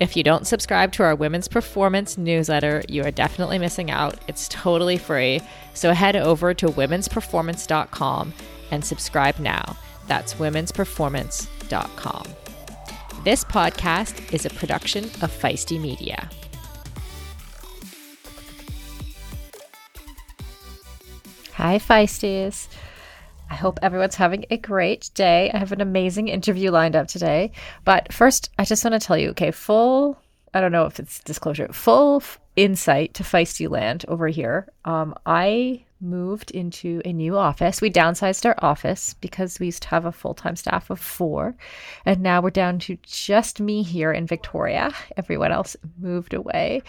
If you don't subscribe to our Women's Performance newsletter, you are definitely missing out. It's totally free. So head over to womensperformance.com and subscribe now. That's womensperformance.com. This podcast is a production of Feisty Media. Hi, Feisties. I hope everyone's having a great day. I have an amazing interview lined up today. But first, I just want to tell you okay, full, I don't know if it's disclosure, full insight to Feisty Land over here. Um, I moved into a new office. We downsized our office because we used to have a full time staff of four. And now we're down to just me here in Victoria. Everyone else moved away.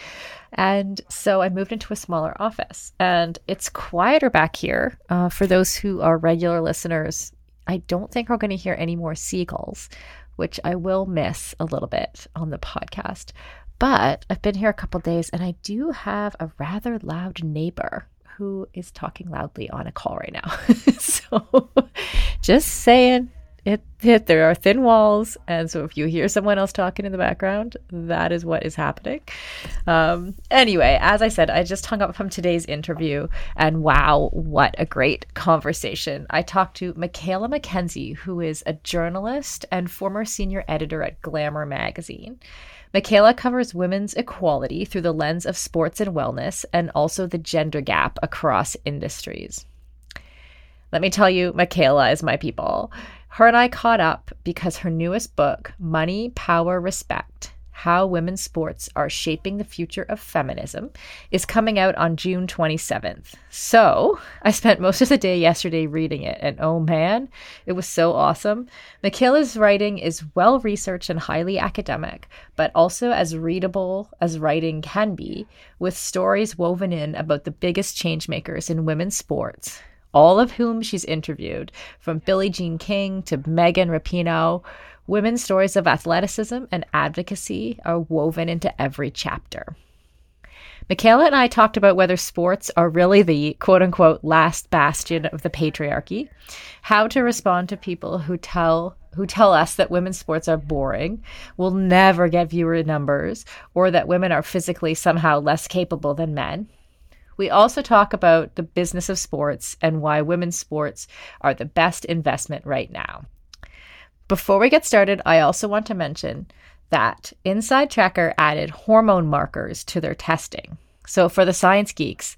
And so I moved into a smaller office. And it's quieter back here. Uh, for those who are regular listeners, I don't think we're going to hear any more seagulls, which I will miss a little bit on the podcast. But I've been here a couple days and I do have a rather loud neighbor who is talking loudly on a call right now. so just saying it, it there are thin walls. And so if you hear someone else talking in the background that is what is happening. Um, anyway as i said i just hung up from today's interview. And wow what a great conversation. I talked to Macaela MacKenzie who is a journalist and former senior editor at glamour magazine Macaela covers women's equality through the lens of sports and wellness and also the gender gap across industries. Let me tell you, Macaela is my people. Her and I caught up because her newest book, Money, Power, Respect how Women's Sports Are Shaping the Future of Feminism, is coming out on June 27th. So I spent most of the day yesterday reading it, and oh man, it was so awesome. Macaela's writing is well researched and highly academic, but also as readable as writing can be, with stories woven in about the biggest changemakers in women's sports all of whom she's interviewed, from Billie Jean King to Megan Rapinoe. Women's stories of athleticism and advocacy are woven into every chapter. Macaela and I talked about whether sports are really the quote unquote last bastion of the patriarchy, how to respond to people who tell who tell us that women's sports are boring, will never get viewer numbers, or that women are physically somehow less capable than men. We also talk about the business of sports and why women's sports are the best investment right now. Before we get started, I also want to mention that Inside Tracker added hormone markers to their testing. So for the science geeks,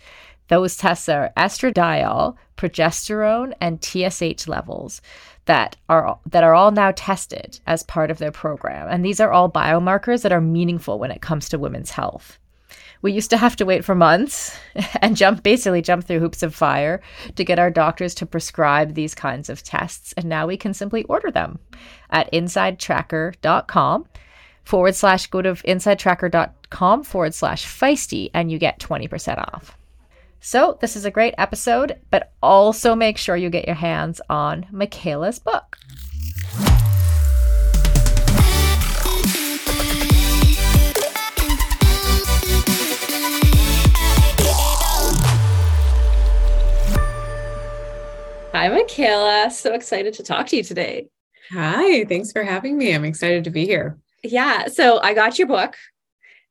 those tests are estradiol, progesterone, and TSH levels that are that are all now tested as part of their program. And these are all biomarkers that are meaningful when it comes to women's health. We used to have to wait for months and jump basically jump through hoops of fire to get our doctors to prescribe these kinds of tests. And now we can simply order them at insidetracker.com forward slash go to insidetracker.com forward slash feisty and you get 20% off. So, this is a great episode, but also make sure you get your hands on Macaela's book. Hi, Macaela. So excited to talk to you today. Hi, thanks for having me. I'm excited to be here. Yeah. So I got your book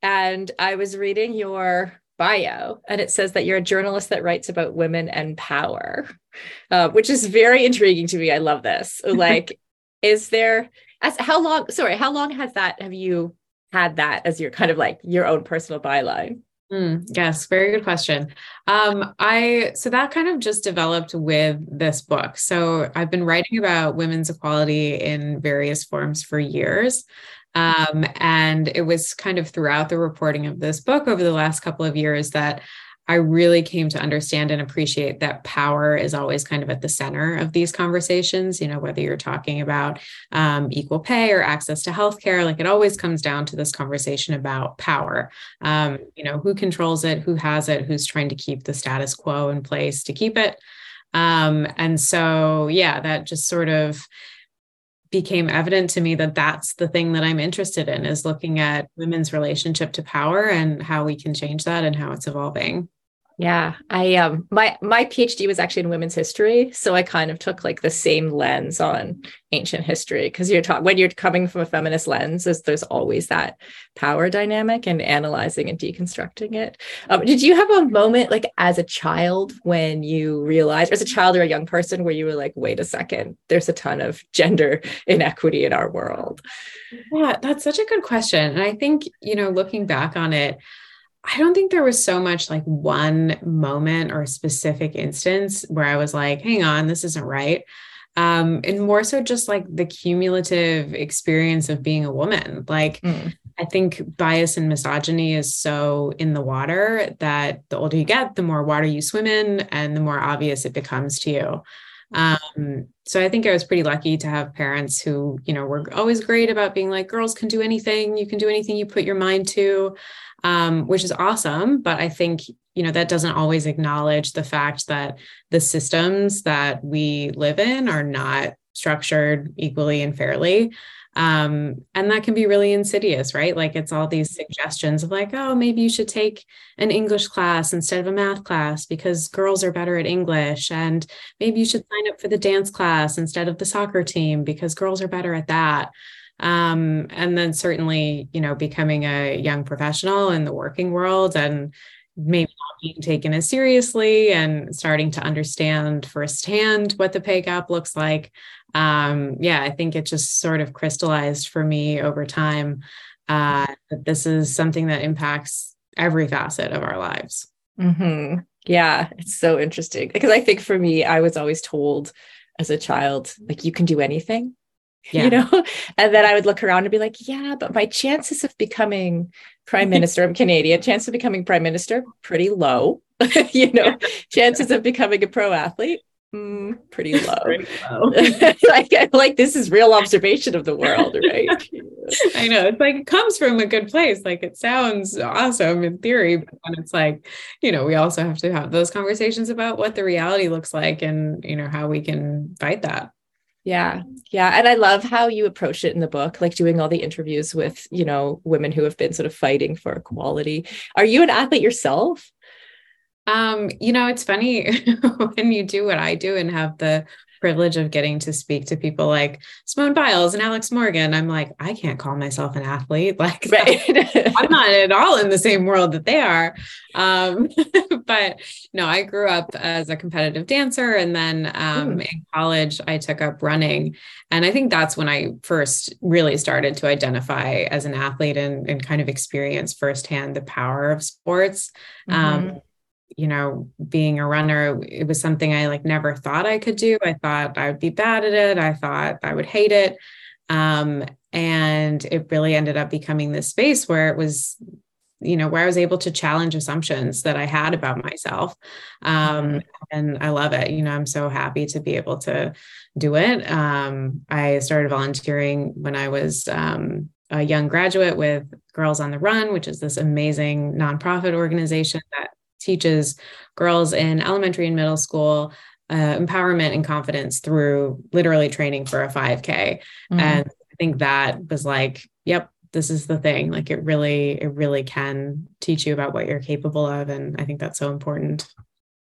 and I was reading your bio, and it says that you're a journalist that writes about women and power, uh, which is very intriguing to me. I love this. Like, is there, as how long, sorry, how long has that, have you had that as your kind of like your own personal byline? Mm, yes, very good question. Um, I so that kind of just developed with this book. So I've been writing about women's equality in various forms for years. Um, and it was kind of throughout the reporting of this book over the last couple of years that I really came to understand and appreciate that power is always kind of at the center of these conversations. You know, whether you're talking about um, equal pay or access to healthcare, like it always comes down to this conversation about power. Um, you know, who controls it, who has it, who's trying to keep the status quo in place to keep it. Um, and so, yeah, that just sort of became evident to me that that's the thing that I'm interested in is looking at women's relationship to power and how we can change that and how it's evolving. Yeah, I um my my PhD was actually in women's history, so I kind of took like the same lens on ancient history because you're talking when you're coming from a feminist lens, is there's always that power dynamic and analyzing and deconstructing it. Um, did you have a moment like as a child when you realized, as a child or a young person, where you were like, wait a second, there's a ton of gender inequity in our world? Yeah, that's such a good question, and I think you know, looking back on it. I don't think there was so much like one moment or specific instance where I was like, hang on, this isn't right. Um, and more so just like the cumulative experience of being a woman. Like, mm. I think bias and misogyny is so in the water that the older you get, the more water you swim in, and the more obvious it becomes to you. Um, so I think I was pretty lucky to have parents who, you know, were always great about being like, girls can do anything, you can do anything you put your mind to um, which is awesome. But I think, you know, that doesn't always acknowledge the fact that the systems that we live in are not structured equally and fairly. Um, and that can be really insidious, right? Like it's all these suggestions of like, oh, maybe you should take an English class instead of a math class because girls are better at English. And maybe you should sign up for the dance class instead of the soccer team because girls are better at that um, and then certainly you know becoming a young professional in the working world and maybe not being taken as seriously and starting to understand firsthand what the pay gap looks like. Um, yeah i think it just sort of crystallized for me over time uh, that this is something that impacts every facet of our lives. Mm-hmm. yeah it's so interesting. Because i think for me i was always told as a child like you can do anything yeah. you know? And then i would look around and be like yeah but my chances of becoming prime minister i'm canadian chance of becoming prime minister pretty low. You know? Chances of becoming a pro athlete mm, pretty low, pretty low. like, like this is real observation of the world right? I know. It's like it comes from a good place. Like it sounds awesome in theory but then it's like you know we also have to have those conversations about what the reality looks like and you know how we can fight that yeah. Yeah. And I love how you approach it in the book, like doing all the interviews with, you know, women who have been sort of fighting for equality. Are you an athlete yourself? Um, you know, it's funny when you do what I do and have the privilege of getting to speak to people like Simone Biles and Alex Morgan, I'm like, I can't call myself an athlete. Like, right. I'm not at all in the same world that they are. Um, but no, I grew up as a competitive dancer. And then um, mm. in college, I took up running. And I think that's when I first really started to identify as an athlete and, and kind of experience firsthand the power of sports. Um, mm-hmm. Um, you know, being a runner, it was something I like never thought I could do. I thought I would be bad at it. I thought I would hate it. Um, and it really ended up becoming this space where it was, you know, where I was able to challenge assumptions that I had about myself. Um, mm-hmm. and I love it. You know, I'm so happy to be able to do it. Um, I started volunteering when I was um, a young graduate with Girls on the Run, which is this amazing nonprofit organization that teaches girls in elementary and middle school uh, empowerment and confidence through literally training for a 5K. Mm-hmm. And I think that was like, yep, this is the thing. Like it really, it really can teach you about what you're capable of. And I think that's so important.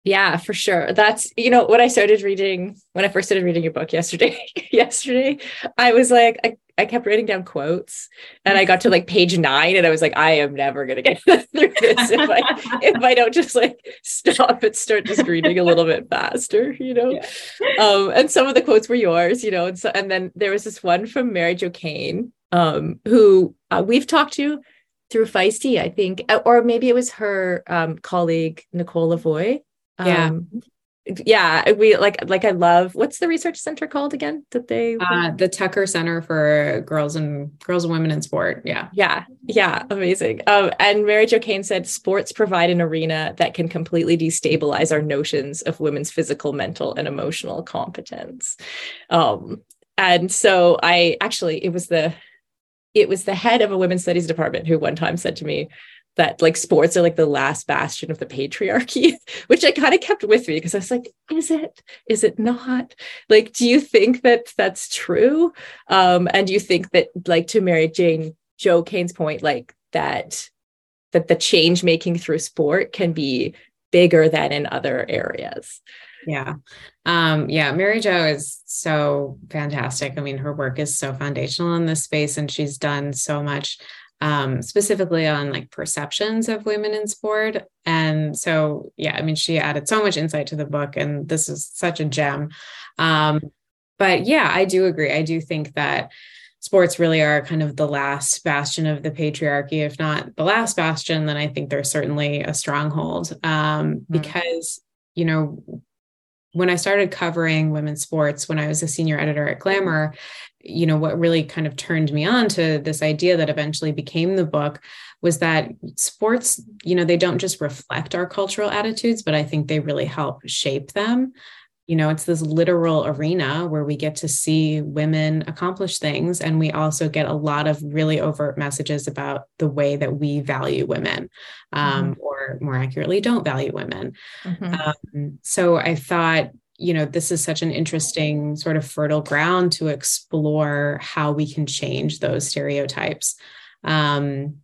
Yeah, for sure. That's you know when I started reading when I first started reading your book yesterday. yesterday, I was like, I, I kept writing down quotes, and I got to like page nine, and I was like, I am never gonna get through this if I if I don't just like stop and start just reading a little bit faster, you know. Yeah. Um, and some of the quotes were yours, you know, and so and then there was this one from Mary Jo Kane, um, who uh, we've talked to through Feisty, I think, or maybe it was her um, colleague Nicole LaVoi. Yeah. Um, yeah, we like like I love what's the research center called again? That they uh, the Tucker Center for Girls and Girls and Women in Sport. Yeah, yeah, yeah, amazing. Um, and Mary Jo Kane said, "Sports provide an arena that can completely destabilize our notions of women's physical, mental, and emotional competence." Um, and so I actually, it was the it was the head of a women's studies department who one time said to me that like sports are like the last bastion of the patriarchy, which I kind of kept with me because I was like, is it? Is it not? Like, do you think that that's true? Um, and do you think that, like, to Mary Jane Joe Kane's point, like that that the change making through sport can be bigger than in other areas? Yeah. Um, yeah, Mary Jo is so fantastic. I mean, her work is so foundational in this space, and she's done so much um, specifically on like perceptions of women in sport. And so, yeah, I mean, she added so much insight to the book, and this is such a gem. Um, but yeah, I do agree. I do think that sports really are kind of the last bastion of the patriarchy if not the last bastion then i think they're certainly a stronghold um, mm-hmm. because you know when I started covering women's sports when I was a senior editor at Glamour, you know, what really kind of turned me on to this idea that eventually became the book was that sports, you know, they don't just reflect our cultural attitudes, but I think they really help shape them you know it's this literal arena where we get to see women accomplish things and we also get a lot of really overt messages about the way that we value women um, mm-hmm. or more accurately don't value women mm-hmm. um, so i thought you know this is such an interesting sort of fertile ground to explore how we can change those stereotypes. Um,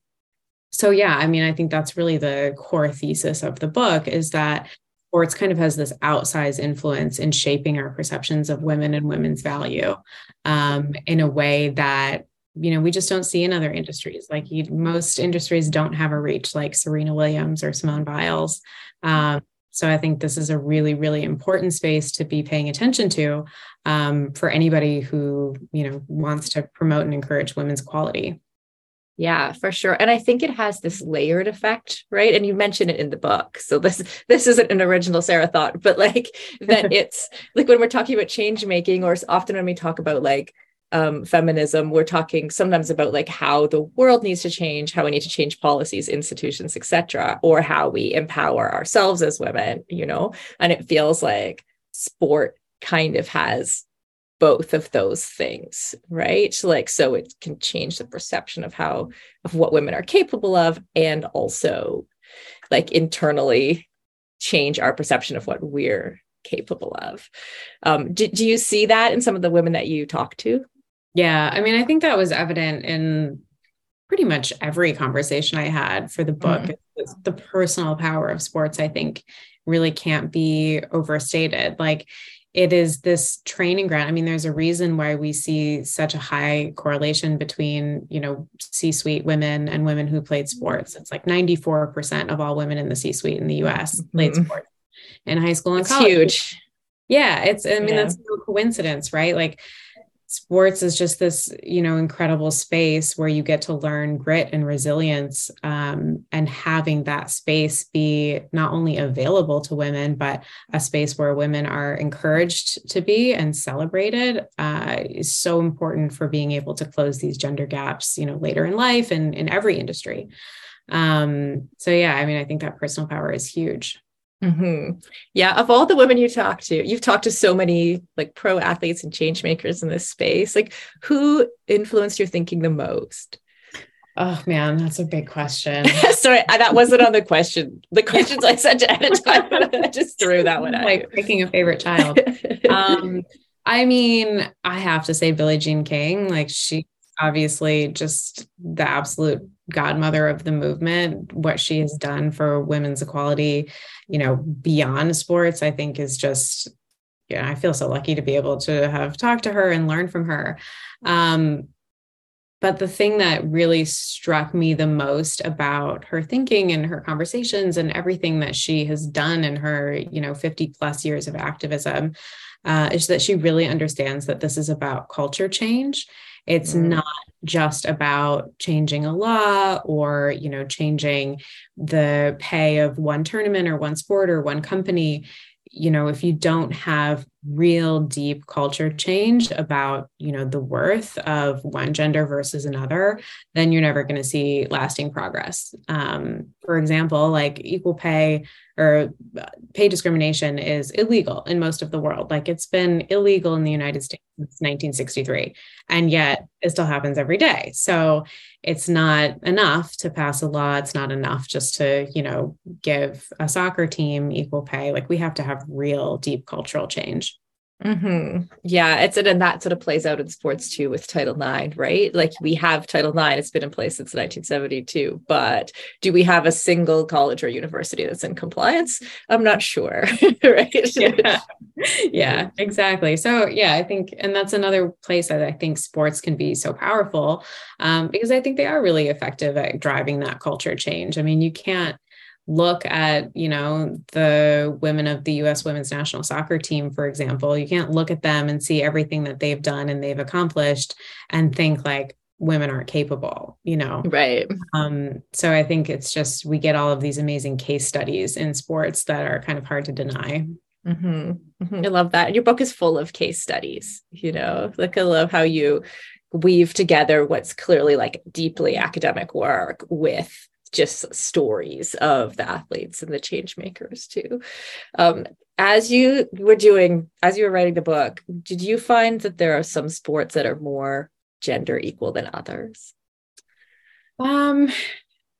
so yeah i mean i think that's really the core thesis of the book is that sports kind of has this outsized influence in shaping our perceptions of women and women's value um, in a way that you know we just don't see in other industries. Like most industries don't have a reach like serena williams or simone biles. Um, so i think this is a really really important space to be paying attention to um, for anybody who you know wants to promote and encourage women's equality yeah, for sure. And I think it has this layered effect, right? And you mentioned it in the book. So this this isn't an original Sara thought, but like that it's like when we're talking about change making or often when we talk about like um, feminism, we're talking sometimes about like how the world needs to change, how we need to change policies, institutions, etc., or how we empower ourselves as women, you know. And it feels like sport kind of has both of those things right like so it can change the perception of how of what women are capable of and also like internally change our perception of what we're capable of um do, do you see that in some of the women that you talk to yeah i mean i think that was evident in pretty much every conversation i had for the book mm-hmm. the personal power of sports i think really can't be overstated like it is this training ground. I mean, there's a reason why we see such a high correlation between, you know, C-suite women and women who played sports. It's like 94% of all women in the C-suite in the US played mm-hmm. sports in high school and it's college. Huge. Yeah, it's I mean, yeah. that's no coincidence, right? Like sports is just this you know incredible space where you get to learn grit and resilience um, and having that space be not only available to women but a space where women are encouraged to be and celebrated uh, is so important for being able to close these gender gaps you know later in life and in every industry. Um, so yeah i mean i think that personal power is huge Mm-hmm. Yeah, of all the women you talk to, you've talked to so many like pro athletes and change makers in this space. Like, who influenced your thinking the most? Oh man, that's a big question. Sorry, that wasn't on the question. The questions I sent at a time, I just threw that one out. Like picking a favorite child. um, I mean, I have to say Billie Jean King. Like she obviously just the absolute godmother of the movement. What she has done for women's equality, you know, beyond sports, I think is just, yeah, I feel so lucky to be able to have talked to her and learn from her. Um, but the thing that really struck me the most about her thinking and her conversations and everything that she has done in her you know 50 plus years of activism uh, is that she really understands that this is about culture change it's mm. not just about changing a law or you know changing the pay of one tournament or one sport or one company you know if you don't have real deep culture change about you know the worth of one gender versus another then you're never going to see lasting progress. Um, for example like equal pay or uh, pay discrimination is illegal in most of the world. Like it's been illegal in the united states since 1963 and yet it still happens every day. So it's not enough to pass a law. It's not enough just to you know give a soccer team equal pay. Like we have to have real deep cultural change Mm-hmm. Yeah, it's and that sort of plays out in sports too with Title IX, right? Like we have Title IX; it's been in place since 1972. But do we have a single college or university that's in compliance? I'm not sure, right? yeah. yeah, exactly. So yeah, I think, and that's another place that I think sports can be so powerful um, because I think they are really effective at driving that culture change. I mean, you can't look at you know the women of the US women's national soccer team for example. You can't look at them and see everything that they've done and they've accomplished and think like women aren't capable you know? Right. Um so i think it's just we get all of these amazing case studies in sports that are kind of hard to deny. Mm-hmm. Mm-hmm. i love that. Your book is full of case studies you know? Like i love how you weave together what's clearly like deeply academic work with just stories of the athletes and the change makers too. Um, as you were doing, as you were writing the book, did you find that there are some sports that are more gender equal than others? Um,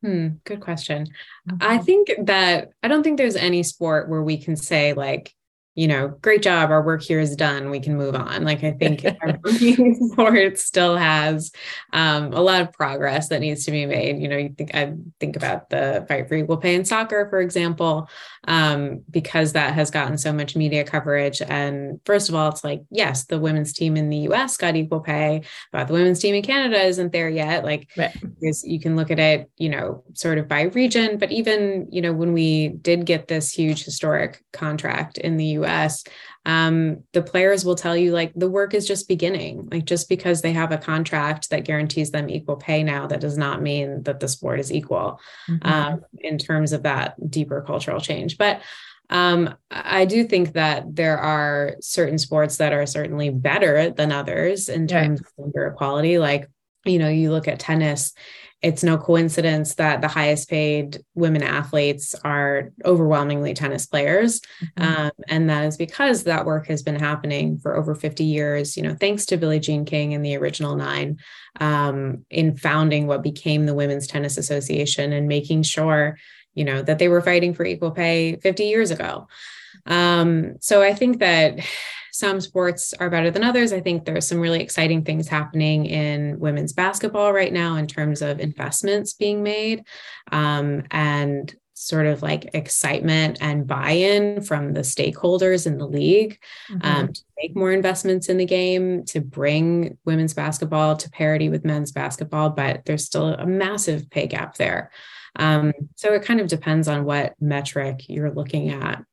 hmm, good question. Mm-hmm. I think that I don't think there's any sport where we can say like you know, great job, our work here is done, we can move on. Like I think sport still has um, a lot of progress that needs to be made. You know, you think I think about the fight for equal pay in soccer, for example, um, because that has gotten so much media coverage. And first of all, it's like, yes, the women's team in the US got equal pay, but the women's team in Canada isn't there yet. Like right. you can look at it, you know, sort of by region, but even, you know, when we did get this huge historic contract in the US US, um, the players will tell you like the work is just beginning. Like just because they have a contract that guarantees them equal pay now, that does not mean that the sport is equal mm-hmm. um, in terms of that deeper cultural change. But um, I do think that there are certain sports that are certainly better than others in terms of gender equality. Like, you know, you look at tennis it's no coincidence that the highest paid women athletes are overwhelmingly tennis players. Mm-hmm. Um, and that is because that work has been happening for over 50 years, you know, thanks to Billie Jean King and the original nine um, in founding what became the Women's Tennis Association and making sure, you know, that they were fighting for equal pay 50 years ago. Um, so I think that some sports are better than others. I think there's some really exciting things happening in women's basketball right now in terms of investments being made um, and sort of like excitement and buy-in from the stakeholders in the league mm-hmm. um, to make more investments in the game to bring women's basketball to parity with men's basketball but there's still a massive pay gap there um, so it kind of depends on what metric you're looking at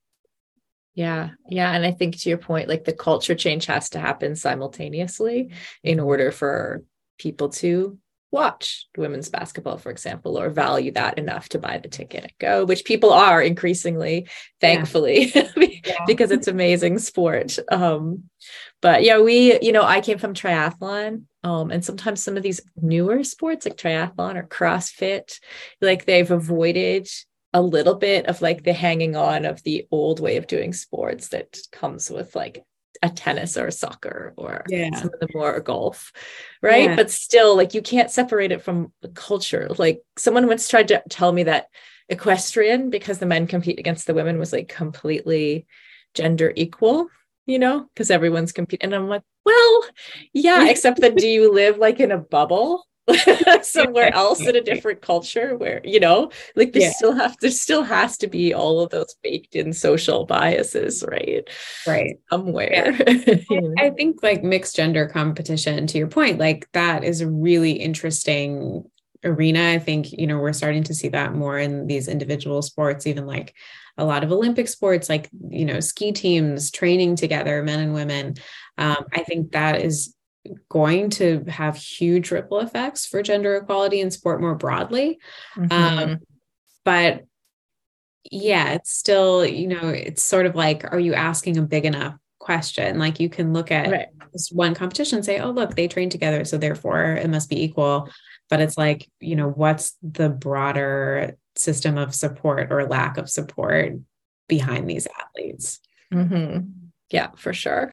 yeah. Yeah. And I think to your point, like the culture change has to happen simultaneously in order for people to watch women's basketball, for example, or value that enough to buy the ticket and go, which people are increasingly, thankfully, yeah. because it's amazing sport. Um, but yeah, we, you know, I came from triathlon. Um, and sometimes some of these newer sports like triathlon or CrossFit, like they've avoided a little bit of like the hanging on of the old way of doing sports that comes with like a tennis or a soccer or yeah. some of the more golf, right? Yeah. But still, like you can't separate it from the culture. Like someone once tried to tell me that equestrian, because the men compete against the women, was like completely gender equal, you know, because everyone's competing. And I'm like, well, yeah, except that do you live like in a bubble? somewhere else in a different culture where you know like there yeah. still have there still has to be all of those baked in social biases right? Right. Somewhere yeah. i think like mixed gender competition to your point like that is a really interesting arena. I think you know we're starting to see that more in these individual sports even like a lot of olympic sports like you know ski teams training together men and women. Um, i think that is going to have huge ripple effects for gender equality in sport more broadly. Mm-hmm. Um, but yeah, it's still, you know, it's sort of like, are you asking a big enough question? Like you can look at right. this one competition and say, oh, look, they train together. So therefore it must be equal. But it's like, you know, what's the broader system of support or lack of support behind these athletes? Mm-hmm. Yeah, for sure.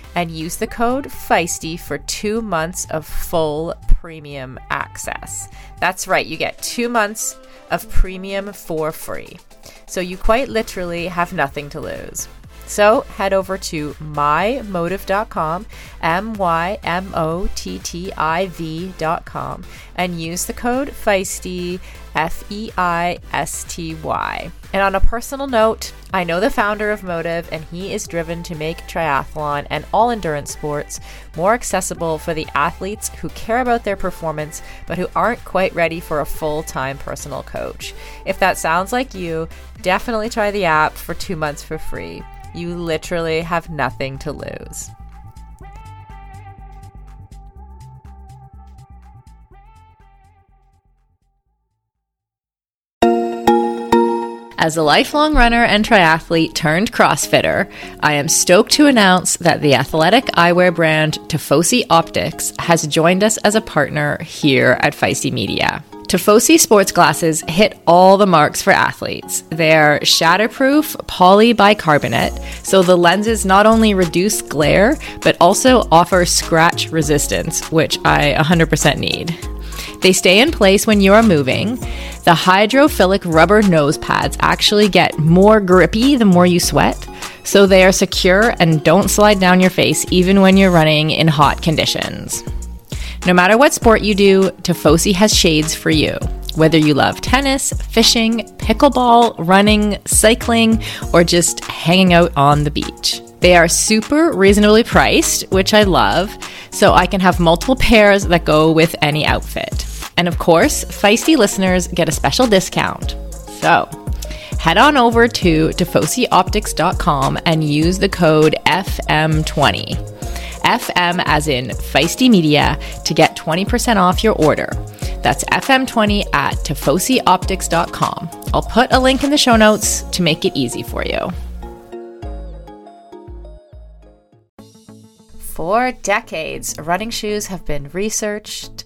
and use the code FEISTY for two months of full premium access. That's right, you get two months of premium for free. So you quite literally have nothing to lose. So head over to mymottiv.com, M Y M O T T I V.com, and use the code FEISTY, F E I S T Y. And on a personal note, I know the founder of Mottiv, and he is driven to make triathlon and all endurance sports more accessible for the athletes who care about their performance but who aren't quite ready for a full time personal coach. If that sounds like you, definitely try the app for two months for free. You literally have nothing to lose. As a lifelong runner and triathlete turned CrossFitter, I am stoked to announce that the athletic eyewear brand Tifosi Optics has joined us as a partner here at Feisty Media. Tifosi sports glasses hit all the marks for athletes. They're shatterproof polybicarbonate, so the lenses not only reduce glare, but also offer scratch resistance, which I 100% need. They stay in place when you are moving. The hydrophilic rubber nose pads actually get more grippy the more you sweat, so they are secure and don't slide down your face even when you're running in hot conditions. No matter what sport you do, Tifosi has shades for you. Whether you love tennis, fishing, pickleball, running, cycling, or just hanging out on the beach. They are super reasonably priced, which I love, so I can have multiple pairs that go with any outfit. And of course, feisty listeners get a special discount. So, head on over to tifosioptics.com and use the code FM20. FM as in Feisty Media to get 20% off your order. That's FM20 at tifosioptics.com. I'll put a link in the show notes to make it easy for you. For decades, running shoes have been researched,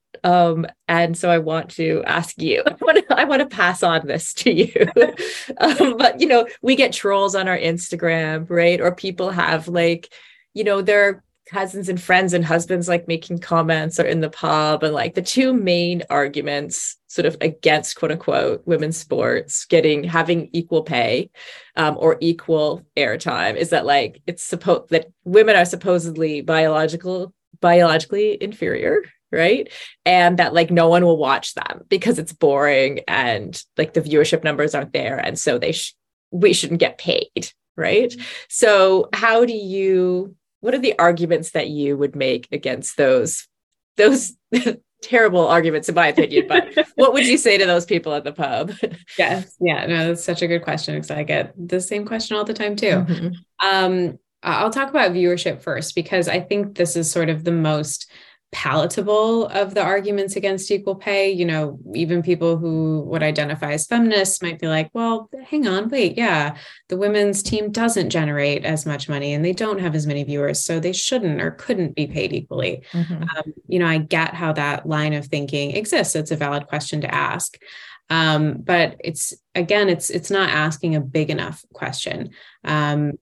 um, and so I want to ask you, I want to, I want to pass on this to you. um, but, you know, we get trolls on our Instagram, right? Or people have like, you know, their cousins and friends and husbands like making comments or in the pub. And like the two main arguments sort of against quote unquote women's sports getting having equal pay um, or equal airtime is that like it's supposed that women are supposedly biological biologically inferior right? And that like no one will watch them because it's boring and like the viewership numbers aren't there and so they sh- we shouldn't get paid right? Mm-hmm. so how do you what are the arguments that you would make against those those terrible arguments in my opinion but what would you say to those people at the pub? Yes. Yeah no that's such a good question because i get the same question all the time too. Mm-hmm. um i'll talk about viewership first because i think this is sort of the most palatable of the arguments against equal pay. You know, even people who would identify as feminists might be like, well, hang on, wait, yeah, the women's team doesn't generate as much money and they don't have as many viewers, so they shouldn't or couldn't be paid equally. Mm-hmm. Um, you know, I get how that line of thinking exists. It's a valid question to ask. Um, but it's again, it's it's not asking a big enough question. Um,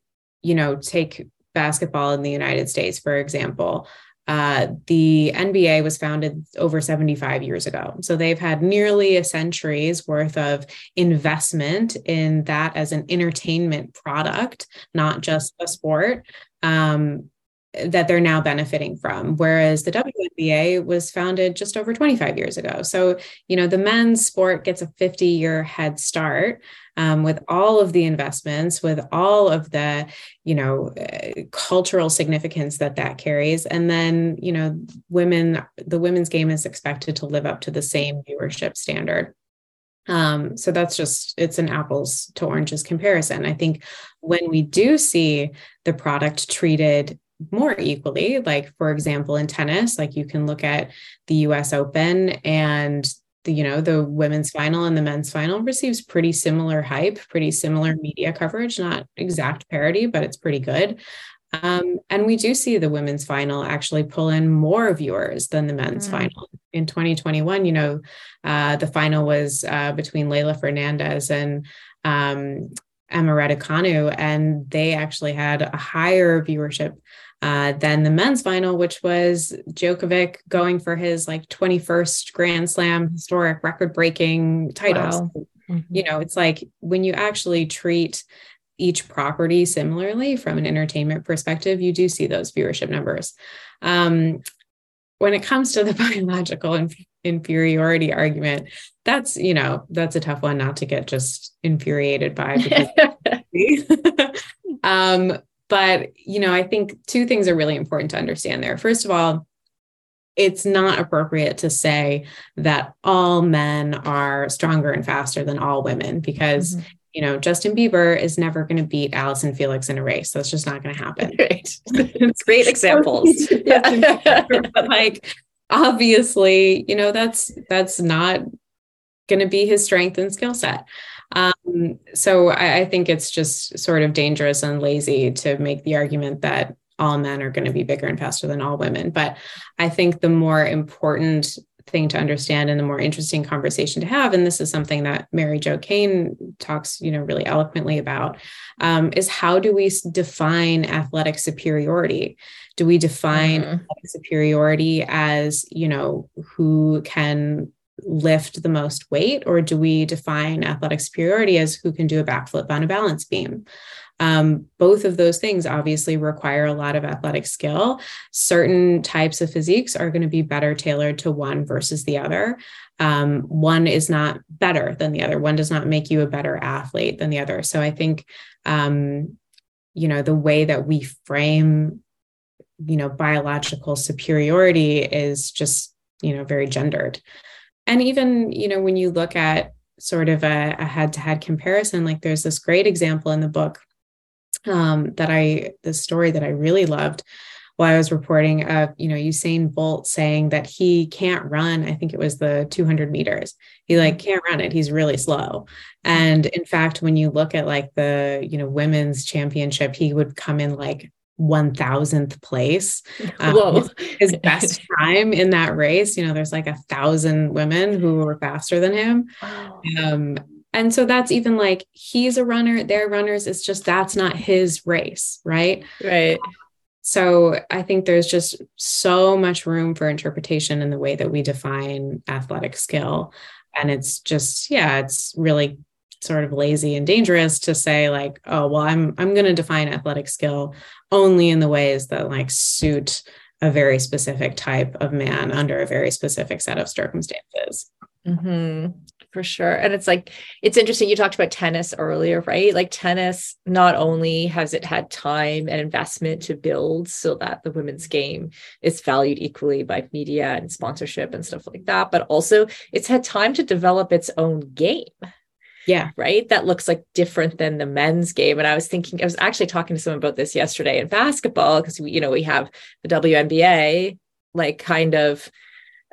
you know, take basketball in the United States, for example. Uh, the NBA was founded over 75 years ago. So they've had nearly a century's worth of investment in that as an entertainment product, not just a sport. Um, that they're now benefiting from. Whereas the WNBA was founded just over 25 years ago. So, you know, the men's sport gets a 50 year head start um, with all of the investments, with all of the, you know, uh, cultural significance that that carries. And then, you know, women, the women's game is expected to live up to the same viewership standard. Um, so that's just it's an apples to oranges comparison. I think when we do see the product treated more equally like for example in tennis like you can look at the US Open and the you know the women's final and the men's final receives pretty similar hype pretty similar media coverage not exact parity but it's pretty good um, and we do see the women's final actually pull in more viewers than the men's mm. final in 2021 you know uh, the final was uh, between Leylah Fernandez and um, Emma Raducanu, and they actually had a higher viewership uh, than the men's final, which was Djokovic going for his like 21st Grand Slam historic record breaking title. Wow. Mm-hmm. You know, it's like when you actually treat each property similarly from an entertainment perspective, you do see those viewership numbers. Um, when it comes to the biological inf- inferiority argument, that's you know that's a tough one not to get just infuriated by. Because, um, but, you know, I think two things are really important to understand there. First of all, it's not appropriate to say that all men are stronger and faster than all women because mm-hmm. you know Justin Bieber is never going to beat Allyson Felix in a race. That's just not going to happen. Right. Great examples. but like obviously, you know that's that's not going to be his strength and skill set. Um, so I, I think it's just sort of dangerous and lazy to make the argument that all men are going to be bigger and faster than all women. But I think the more important thing to understand and the more interesting conversation to have and this is something that mary jo kane talks you know really eloquently about um, is how do we define athletic superiority do we define mm-hmm. superiority as you know who can lift the most weight or do we define athletic superiority as who can do a backflip on a balance beam um, both of those things obviously require a lot of athletic skill. Certain types of physiques are going to be better tailored to one versus the other. Um, one is not better than the other. One does not make you a better athlete than the other. So I think, um, you know, the way that we frame, you know, biological superiority is just, you know, very gendered. And even, you know, when you look at sort of a, a head-to-head comparison, like there's this great example in the book um, that I, the story that I really loved while I was reporting of, you know, Usain Bolt saying that he can't run. I think it was the 200 meters. He like mm-hmm. can't run it. He's really slow. And in fact, when you look at like the, you know, women's championship, he would come in like 1000th place. Um, his, his, best time in that race, you know, there's like a thousand women who were faster than him. Um, and so that's even like he's a runner, they're runners. It's just that's not his race, right? Right. So I think there's just so much room for interpretation in the way that we define athletic skill. And it's just, yeah, it's really sort of lazy and dangerous to say like oh well i'm i'm going to define athletic skill only in the ways that like suit a very specific type of man under a very specific set of circumstances mm-hmm for sure. And it's like, it's interesting. You talked about tennis earlier, right? Like, tennis, not only has it had time and investment to build so that the women's game is valued equally by media and sponsorship and stuff like that, but also it's had time to develop its own game. Yeah. Right. That looks like different than the men's game. And I was thinking, I was actually talking to someone about this yesterday in basketball because we, you know, we have the WNBA, like kind of,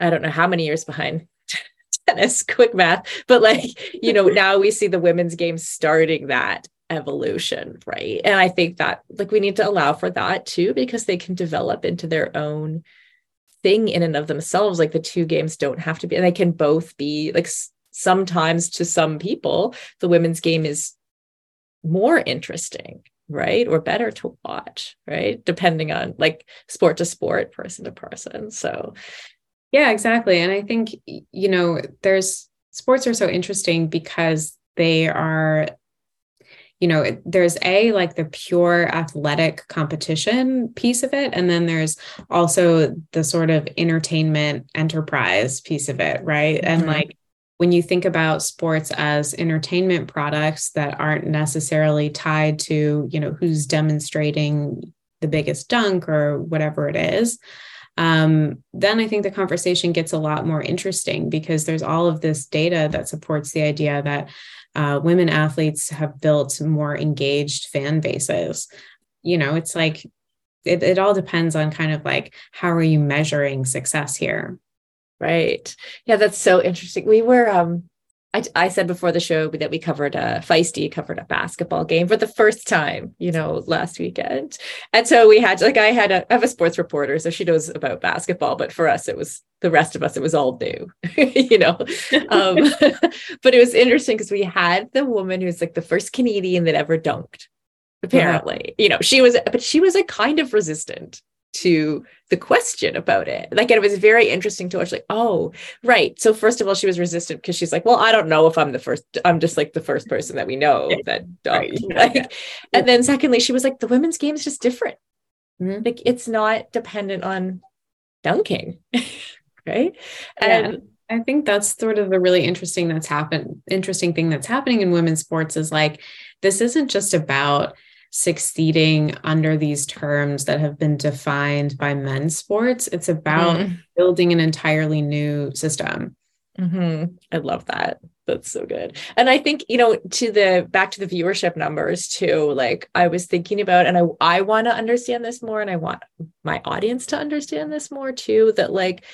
I don't know how many years behind tennis, quick math. But like, you know, now we see the women's game starting that evolution, right? And I think that like we need to allow for that too, because they can develop into their own thing in and of themselves. Like the two games don't have to be, and they can both be like sometimes to some people, the women's game is more interesting right or better to watch right depending on like sport to sport person to person so yeah, exactly. And I think, you know, there's sports are so interesting because they are, you know, there's a like the pure athletic competition piece of it. And then there's also the sort of entertainment enterprise piece of it. Right. Mm-hmm. And like, when you think about sports as entertainment products that aren't necessarily tied to you know who's demonstrating the biggest dunk or whatever it is um, then I think the conversation gets a lot more interesting because there's all of this data that supports the idea that uh, women athletes have built more engaged fan bases. You know, it's like it, it all depends on kind of like how are you measuring success here? Right. Yeah, that's so interesting. We were um I, I said before the show that we covered a feisty covered a basketball game for the first time, you know, last weekend. And so we had like I had a I have a sports reporter, so she knows about basketball, but for us it was the rest of us, it was all new, you know. Um, but it was interesting because we had the woman who's like the first Canadian that ever dunked, apparently. Yeah. You know, she was but she was a kind of resistant to the question about it. Like, it was very interesting to watch, like, oh, right. So, first of all, she was resistant because she's like, well, I don't know if I'm the first, I'm just like the first person that we know that Right. Like, yeah. And then, secondly, she was like, the women's game is just different. Mm-hmm. Like, it's not dependent on dunking. right. And yeah. I think that's sort of the really interesting that's happened, interesting thing that's happening in women's sports is like, this isn't just about succeeding under these terms that have been defined by men's sports. It's about mm. building an entirely new system. Mm-hmm. I love that. That's so good. And I think, you know, to the back to the viewership numbers too, like I was thinking about, and I, I want to understand this more, and I want my audience to understand this more too, that like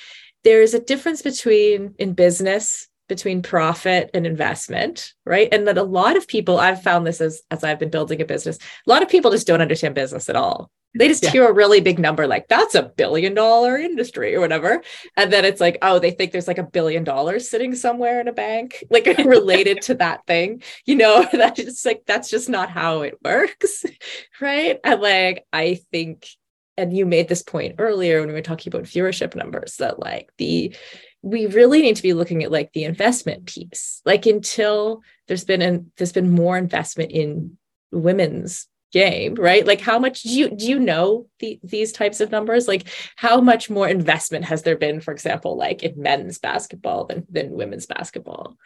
there's a difference between in business between profit and investment, right? And that a lot of people, I've found this as as I've been building a business, a lot of people just don't understand business at all. They just yeah. hear a really big number, like that's a billion dollar industry or whatever. And then it's like, oh, they think there's like a billion dollars sitting somewhere in a bank, like related to that thing. You know, that's just like that's just not how it works. Right. And like I think, and you made this point earlier when we were talking about viewership numbers, that like the we really need to be looking at like the investment piece. Like until there's been an there's been more investment in women's game right? Like how much do you do you know the, these types of numbers? Like how much more investment has there been for example like in men's basketball than than women's basketball?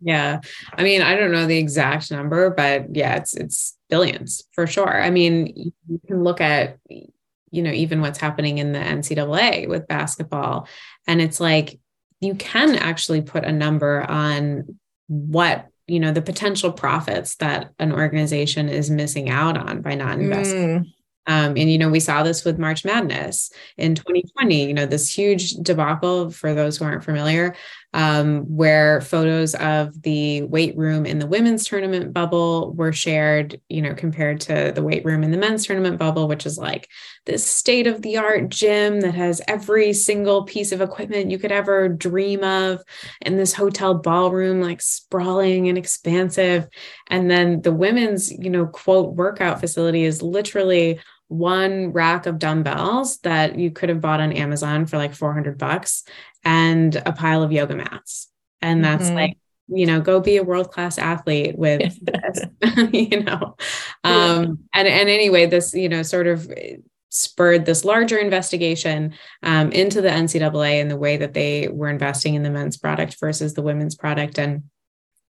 Yeah. I mean i don't know the exact number but yeah it's it's billions for sure. I mean you can look at you know even what's happening in the ncaa with basketball and it's like you can actually put a number on what you know the potential profits that an organization is missing out on by not investing mm. Um, and you know, we saw this with March Madness in 2020. You know, this huge debacle for those who aren't familiar, um, where photos of the weight room in the women's tournament bubble were shared. You know, compared to the weight room in the men's tournament bubble, which is like this state of the art gym that has every single piece of equipment you could ever dream of, in this hotel ballroom, like sprawling and expansive. And then the women's, you know, quote workout facility is literally one rack of dumbbells that you could have bought on Amazon for like 400 bucks and a pile of yoga mats. And that's mm-hmm. like, you know, go be a world-class athlete with this, you know. Um, and and anyway, this, you know, sort of spurred this larger investigation um, into the NCAA and the way that they were investing in the men's product versus the women's product. And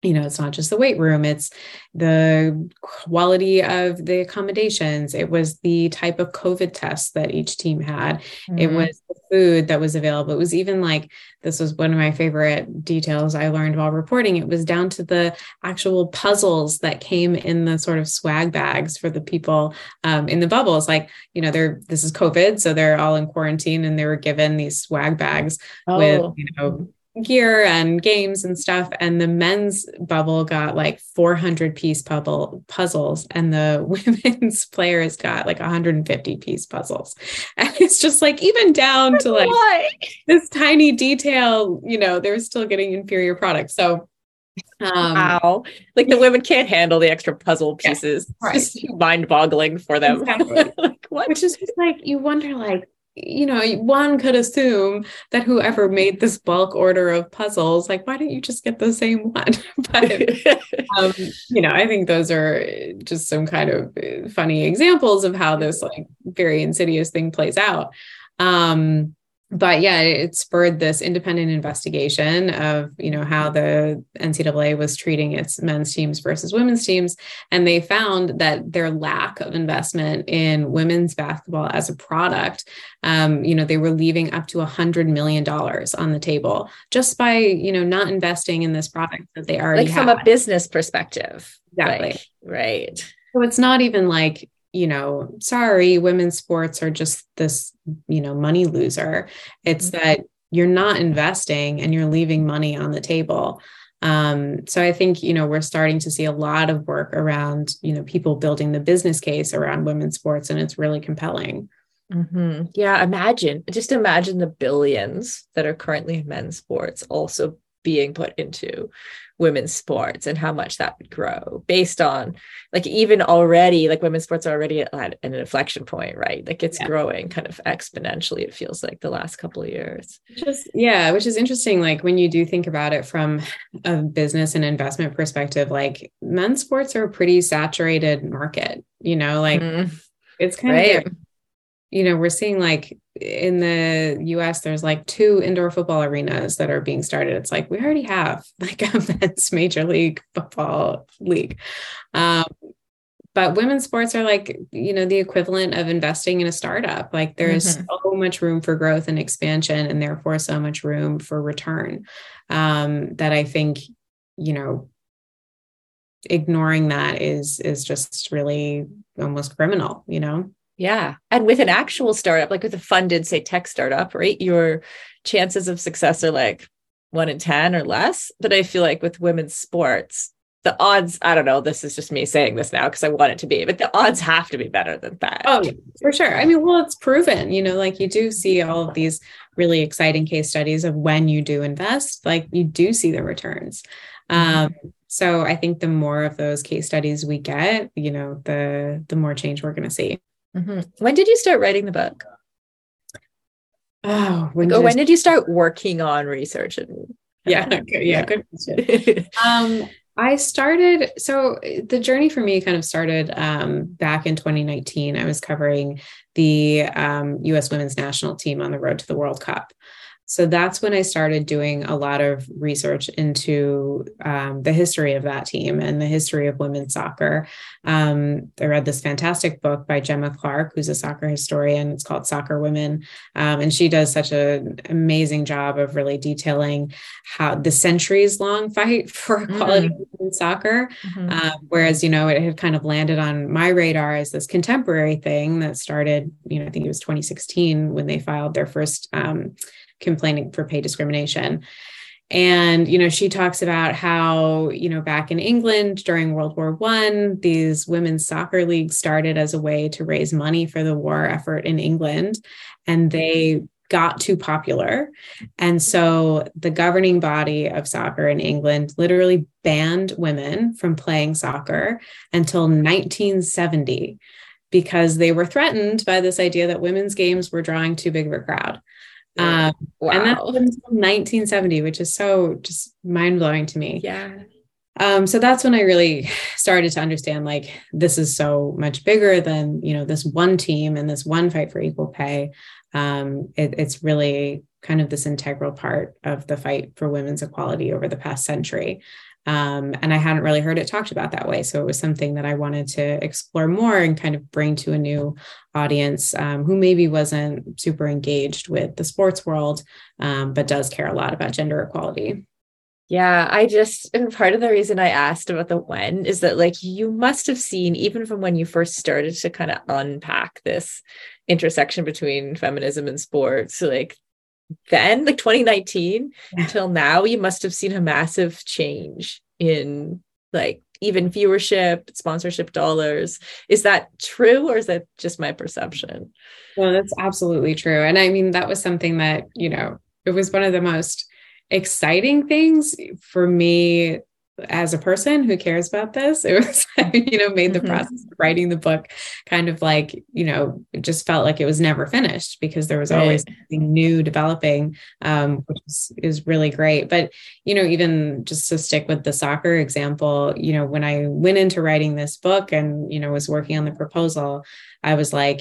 you know, it's not just the weight room, it's the quality of the accommodations. It was the type of COVID tests that each team had. Mm-hmm. It was the food that was available. It was even like this was one of my favorite details I learned while reporting. It was down to the actual puzzles that came in the sort of swag bags for the people um, in the bubbles. Like, you know, they're this is COVID, so they're all in quarantine and they were given these swag bags oh. with, you know, gear and games and stuff and the men's bubble got like 400 piece puzzle puzzles and the women's players got like 150 piece puzzles and it's just like even down to like Why? this tiny detail you know they're still getting inferior products so um, wow like the women can't handle the extra puzzle pieces yeah, right. just mind-boggling for them exactly. like what which is just like you wonder like you know, one could assume that whoever made this bulk order of puzzles, like, why don't you just get the same one? but, um, you know, I think those are just some kind of uh, funny examples of how this like very insidious thing plays out. Um, but yeah, it spurred this independent investigation of you know how the NCAA was treating its men's teams versus women's teams, and they found that their lack of investment in women's basketball as a product, um, you know, they were leaving up to a hundred million dollars on the table just by you know not investing in this product that they already like from had. a business perspective, exactly, like, right. So it's not even like you know, sorry, women's sports are just this, you know, money loser. It's mm-hmm. that you're not investing and you're leaving money on the table. Um, so I think, you know, we're starting to see a lot of work around, you know, people building the business case around women's sports, and it's really compelling. Mm-hmm. Yeah, imagine, just imagine the billions that are currently in men's sports also being put into women's sports and how much that would grow based on like even already like women's sports are already at an inflection point right like it's yeah. growing kind of exponentially it feels like the last couple of years just yeah which is interesting like when you do think about it from a business and investment perspective like men's sports are a pretty saturated market you know like mm. it's kind right. of you know, we're seeing like in the US, there's like two indoor football arenas that are being started. It's like we already have like a men's major league football league. Um, but women's sports are like, you know, the equivalent of investing in a startup. Like there's mm-hmm. so much room for growth and expansion, and therefore so much room for return um, that I think, you know, ignoring that is is just really almost criminal, you know? Yeah. And with an actual startup, like with a funded, say, tech startup, right? Your chances of success are like one in 10 or less. But I feel like with women's sports, the odds, I don't know, this is just me saying this now because I want it to be, but the odds have to be better than that. Oh, for sure. I mean, well, it's proven, you know, like you do see all of these really exciting case studies of when you do invest, like you do see the returns. Um, so I think the more of those case studies we get, you know, the the more change we're going to see. Mm-hmm. When did you start writing the book? Oh, when, like, did, when did you start working on research and yeah, okay, yeah, good question. um, I started so the journey for me kind of started um, back in 2019. I was covering the um, U.S. Women's National Team on the road to the World Cup, so that's when I started doing a lot of research into um, the history of that team and the history of women's soccer. Um, I read this fantastic book by Gemma Clarke, who's a soccer historian. It's called Soccer Women. Um, and she does such an amazing job of really detailing how the centuries long fight for equality mm-hmm. in soccer. Mm-hmm. Uh, whereas, you know, it had kind of landed on my radar as this contemporary thing that started, you know, I think it was 2016 when they filed their first um, complaining for pay discrimination. And you know she talks about how you know back in england during world war one these women's soccer leagues started as a way to raise money for the war effort in england and they got too popular. And so the governing body of soccer in england literally banned women from playing soccer until 1970 because they were threatened by this idea that women's games were drawing too big of a crowd um, wow. And that's 1970, which is so just mind blowing to me. Yeah. Um, so that's when I really started to understand like this is so much bigger than you know this one team and this one fight for equal pay. Um, it, it's really kind of this integral part of the fight for women's equality over the past century. Um, and I hadn't really heard it talked about that way. So it was something that I wanted to explore more and kind of bring to a new audience um, who maybe wasn't super engaged with the sports world, um, but does care a lot about gender equality. Yeah, I just, and part of the reason I asked about the when is that, like, you must have seen, even from when you first started to kind of unpack this intersection between feminism and sports, like, then like 2019 yeah. until now you must have seen a massive change in like even viewership sponsorship dollars. Is that true or is that just my perception? Well that's absolutely true. And i mean that was something that you know it was one of the most exciting things for me as a person who cares about this it was you know made the mm-hmm. process of writing the book kind of like you know it just felt like it was never finished because there was right. always something new developing um, which is, is really great but you know even just to stick with the soccer example you know when i went into writing this book and you know was working on the proposal i was like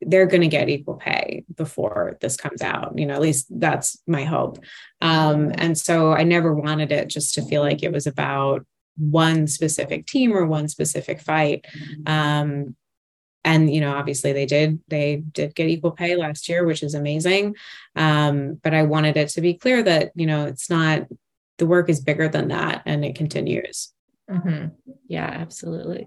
they're going to get equal pay before this comes out you know at least that's my hope. Um, and so i never wanted it just to feel like it was about one specific team or one specific fight. Um, and you know obviously they did they did get equal pay last year which is amazing. Um, but i wanted it to be clear that you know it's not the work is bigger than that and it continues. Mm-hmm. yeah absolutely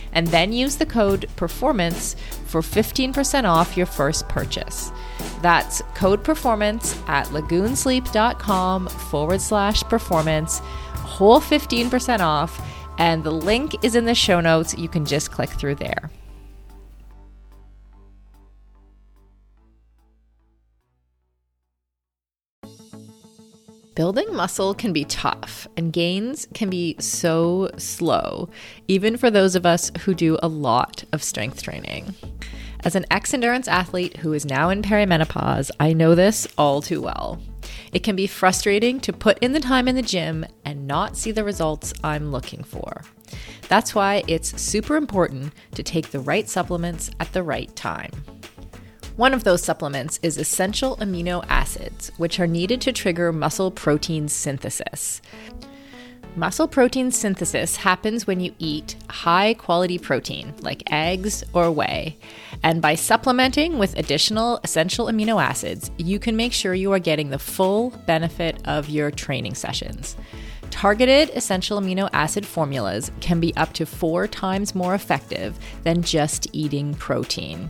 And then use the code PERFORMANCE for 15% off your first purchase. That's code performance at lagoonsleep.com forward slash performance, whole 15% off. And the link is in the show notes. You can just click through there. Building muscle can be tough, and gains can be so slow, even for those of us who do a lot of strength training. As an ex endurance athlete who is now in perimenopause, I know this all too well. It can be frustrating to put in the time in the gym and not see the results I'm looking for. That's why it's super important to take the right supplements at the right time. One of those supplements is essential amino acids, which are needed to trigger muscle protein synthesis. Muscle protein synthesis happens when you eat high quality protein, like eggs or whey. And by supplementing with additional essential amino acids, you can make sure you are getting the full benefit of your training sessions. Targeted essential amino acid formulas can be up to four times more effective than just eating protein.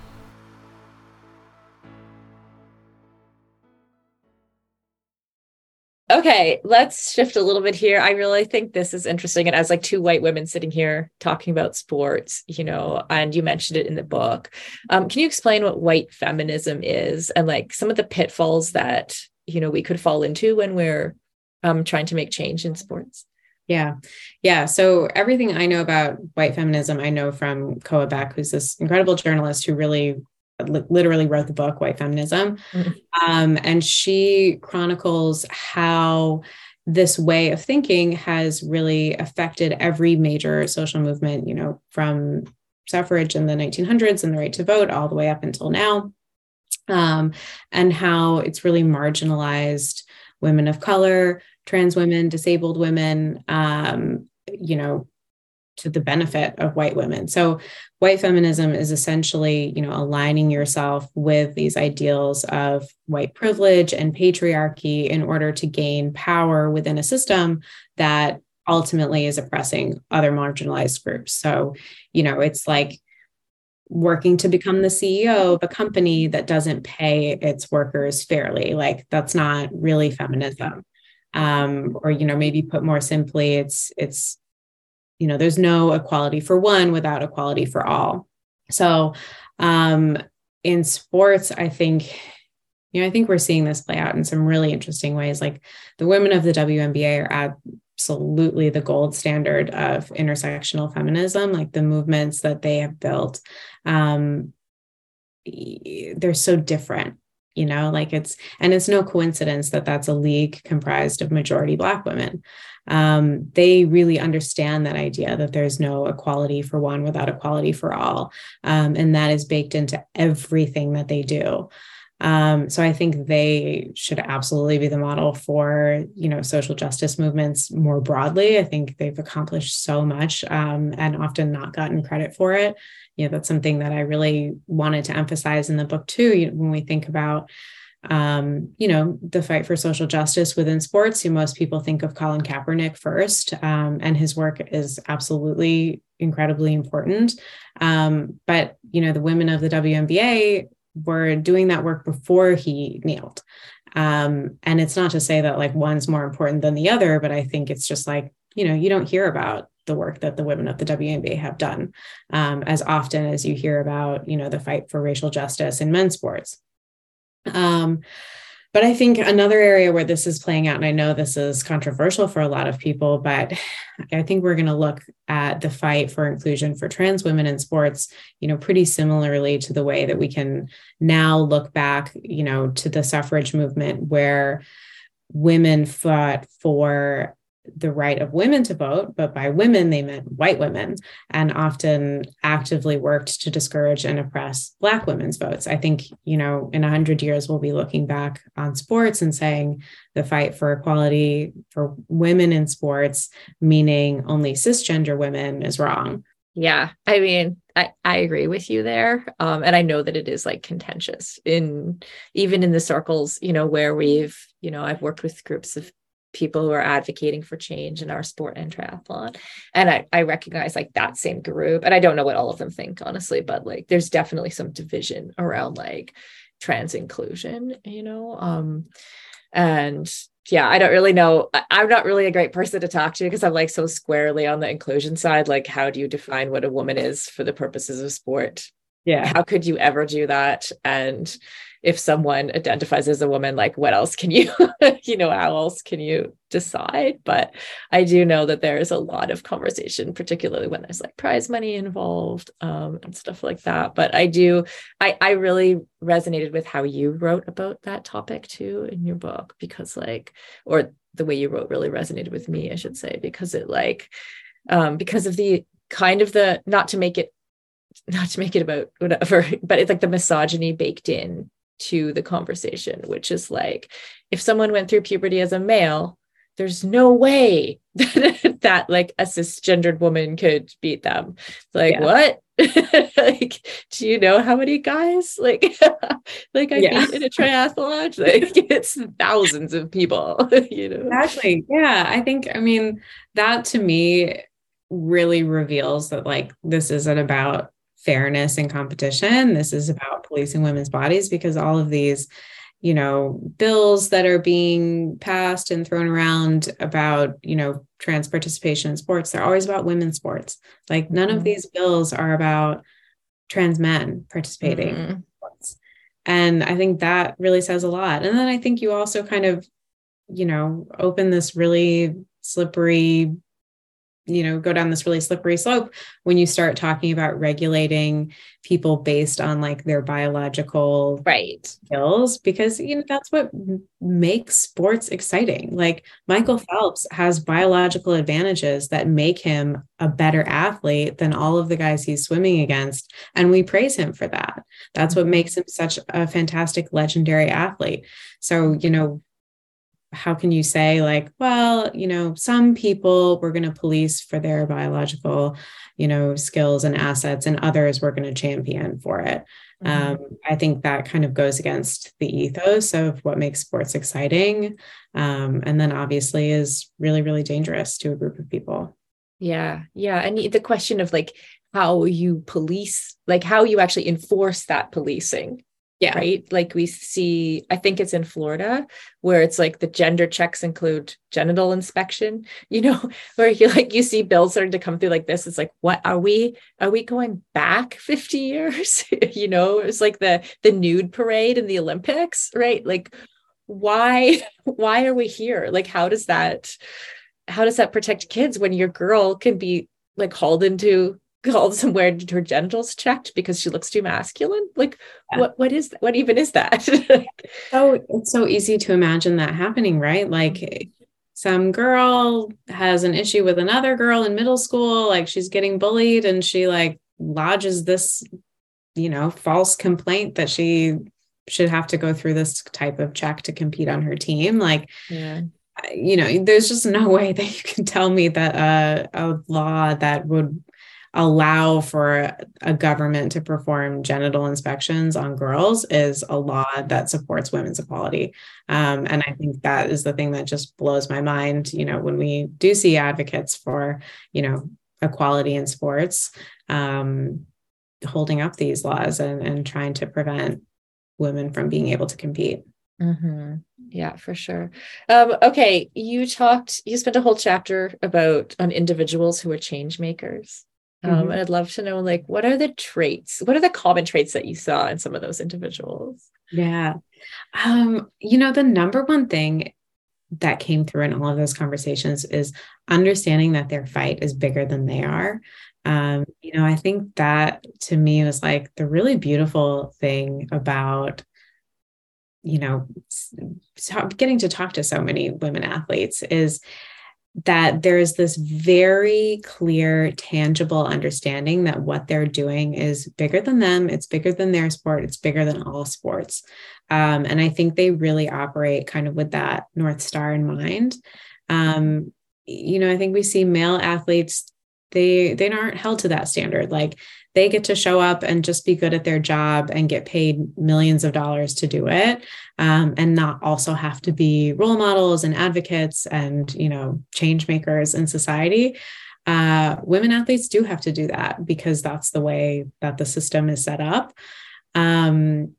Okay, let's shift a little bit here. I really think this is interesting. And as like two white women sitting here talking about sports, you know, and you mentioned it in the book. Um, can you explain what white feminism is and like some of the pitfalls that, you know, we could fall into when we're um, trying to make change in sports? Yeah. Yeah. So everything I know about white feminism, I know from Koa Beck, who's this incredible journalist who really literally wrote the book White Feminism. Mm-hmm. Um, and she chronicles how this way of thinking has really affected every major social movement, you know, from suffrage in the 1900s and the right to vote all the way up until now. Um, and how it's really marginalized women of color, trans women, disabled women, um, you know, to the benefit of white women. So white feminism is essentially, you know, aligning yourself with these ideals of white privilege and patriarchy in order to gain power within a system that ultimately is oppressing other marginalized groups. So, you know, it's like working to become the CEO of a company that doesn't pay its workers fairly. Like that's not really feminism. Um, or you know, maybe put more simply, it's it's you know there's no equality for one without equality for all. So um in sports i think you know i think we're seeing this play out in some really interesting ways. Like the women of the WNBA are absolutely the gold standard of intersectional feminism like the movements that they have built. Um they're so different you know like it's and it's no coincidence that that's a league comprised of majority black women um, they really understand that idea that there's no equality for one without equality for all. Um, and that is baked into everything that they do. Um, so I think they should absolutely be the model for you know social justice movements more broadly. I think they've accomplished so much um, and often not gotten credit for it. You know that's something that I really wanted to emphasize in the book too. You know, when we think about um, you know, the fight for social justice within sports. Who most people think of Colin Kaepernick first, um, and his work is absolutely incredibly important. Um, but you know, the women of the WNBA were doing that work before he kneeled. Um, and it's not to say that like one's more important than the other, but I think it's just like, you know, you don't hear about the work that the women of the WNBA have done um, as often as you hear about, you know, the fight for racial justice in men's sports. Um, but I think another area where this is playing out, and I know this is controversial for a lot of people, but I think we're going to look at the fight for inclusion for trans women in sports, you know, pretty similarly to the way that we can now look back, you know, to the suffrage movement where women fought for the right of women to vote, but by women, they meant white women, and often actively worked to discourage and oppress Black women's votes. I think, you know, in 100 years, we'll be looking back on sports and saying the fight for equality for women in sports, meaning only cisgender women, is wrong. Yeah. I mean, I, I agree with you there. Um, and I know that it is like contentious in even in the circles, you know, where we've, you know, I've worked with groups of people who are advocating for change in our sport and triathlon. And I, I recognize like that same group. And I don't know what all of them think, honestly, but like there's definitely some division around like trans inclusion, you know? Um, and yeah, I don't really know. I'm not really a great person to talk to because I'm like so squarely on the inclusion side. Like, how do you define what a woman is for the purposes of sport? Yeah. How could you ever do that? And if someone identifies as a woman like what else can you you know how else can you decide? But i do know that there is a lot of conversation particularly when there's like prize money involved um, and stuff like that. But i do i i really resonated with how you wrote about that topic too in your book because like or the way you wrote really resonated with me i should say because it like um because of the kind of the not to make it not to make it about whatever, but it's like the misogyny baked in to the conversation, which is like if someone went through puberty as a male, there's no way that, that like a cisgendered woman could beat them. Like, yeah. what? like, do you know how many guys like like I yeah. beat in a triathlon? Like it's thousands of people, you know. Exactly. Yeah. I think, I mean, that to me really reveals that like this isn't about fairness and competition. This is about policing women's bodies because all of these, you know, bills that are being passed and thrown around about, you know, trans participation in sports, they're always about women's sports. Like none mm-hmm. of these bills are about trans men participating mm-hmm. sports. And I think that really says a lot. And then I think you also kind of, you know, open this really slippery you know go down this really slippery slope when you start talking about regulating people based on like their biological right. skills because you know that's what makes sports exciting. Like michael phelps has biological advantages that make him a better athlete than all of the guys he's swimming against and we praise him for that. That's what mm-hmm. makes him such a fantastic legendary athlete. So you know how can you say like well you know some people we're going to police for their biological you know skills and assets and others we're going to champion for it. Mm-hmm. um, i think that kind of goes against the ethos of what makes sports exciting um, and then obviously is really really dangerous to a group of people. Yeah yeah and the question of like how you police like how you actually enforce that policing yeah. Right. Like we see, I think it's in Florida where it's like the gender checks include genital inspection, you know, where you like you see bills starting to come through like this. It's like, what are we are we going back 50 years? you know, it's like the the nude parade in the Olympics, right? Like why why are we here? Like how does that how does that protect kids when your girl can be like hauled into called somewhere did her genitals checked because she looks too masculine like yeah. what what is that? what even is that so it's so easy to imagine that happening right like some girl has an issue with another girl in middle school like she's getting bullied and she like lodges this you know false complaint that she should have to go through this type of check to compete on her team like yeah you know there's just no way that you can tell me that uh, a law that would allow for a government to perform genital inspections on girls is a law that supports women's equality. Um, and I think that is the thing that just blows my mind. You know, when we do see advocates for, you know, equality in sports, um, holding up these laws and, and trying to prevent women from being able to compete. Mm-hmm. Yeah, for sure. Um, okay, you talked, you spent a whole chapter about on individuals who are change makers. Um, mm-hmm. And I'd love to know, like, what are the traits? What are the common traits that you saw in some of those individuals? Yeah. Um, you know, the number one thing that came through in all of those conversations is understanding that their fight is bigger than they are. Um, you know, I think that to me was like the really beautiful thing about you know getting to talk to so many women athletes is that there's this very clear tangible understanding that what they're doing is bigger than them it's bigger than their sport it's bigger than all sports. Um, and i think they really operate kind of with that north star in mind. Um, you know i think we see male athletes they they aren't held to that standard. Like they get to show up and just be good at their job and get paid millions of dollars to do it um, and not also have to be role models and advocates and you know change makers in society. Uh, women athletes do have to do that because that's the way that the system is set up. Um,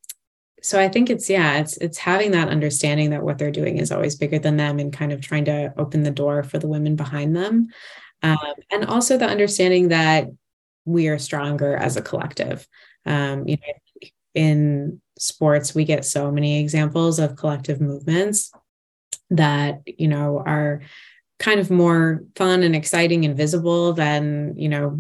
so i think it's yeah it's it's having that understanding that what they're doing is always bigger than them and kind of trying to open the door for the women behind them. Um, and also the understanding that we are stronger as a collective. Um, you know, in sports, we get so many examples of collective movements that you know are kind of more fun and exciting and visible than you know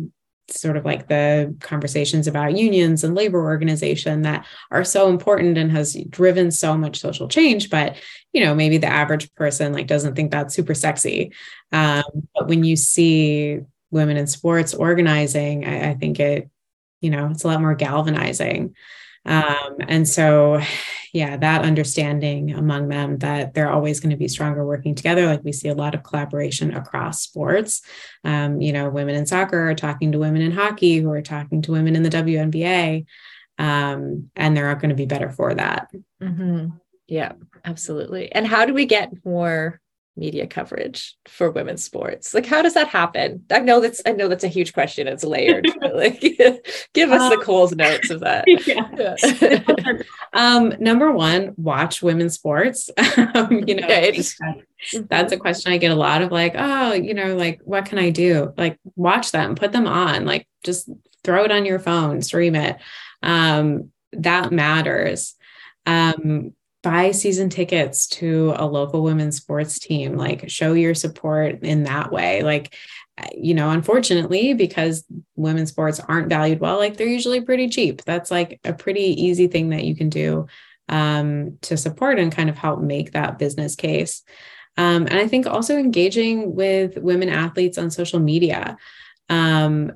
sort of like the conversations about unions and labor organization that are so important and has driven so much social change but you know maybe the average person like doesn't think that's super sexy um, but when you see women in sports organizing, I, I think it, you know, it's a lot more galvanizing. Um, and so, yeah, that understanding among them that they're always going to be stronger working together. Like we see a lot of collaboration across sports. Um, you know, women in soccer are talking to women in hockey who are talking to women in the WNBA. Um, and they're going to be better for that. Mm-hmm. Yeah, absolutely. And how do we get more media coverage for women's sports. Like how does that happen? I know that's i know that's a huge question. It's layered like give us um, the cole's notes of that. Yeah. yeah. um number one watch women's sports. Um, you know that's, that's a question i get a lot of like oh you know like what can i do? Like watch them put them on like just throw it on your phone stream it. Um that matters. Um buy season tickets to a local women's sports team like show your support in that way. Like you know unfortunately because women's sports aren't valued well like they're usually pretty cheap. That's like a pretty easy thing that you can do um, to support and kind of help make that business case. Um, and i think also engaging with women athletes on social media um,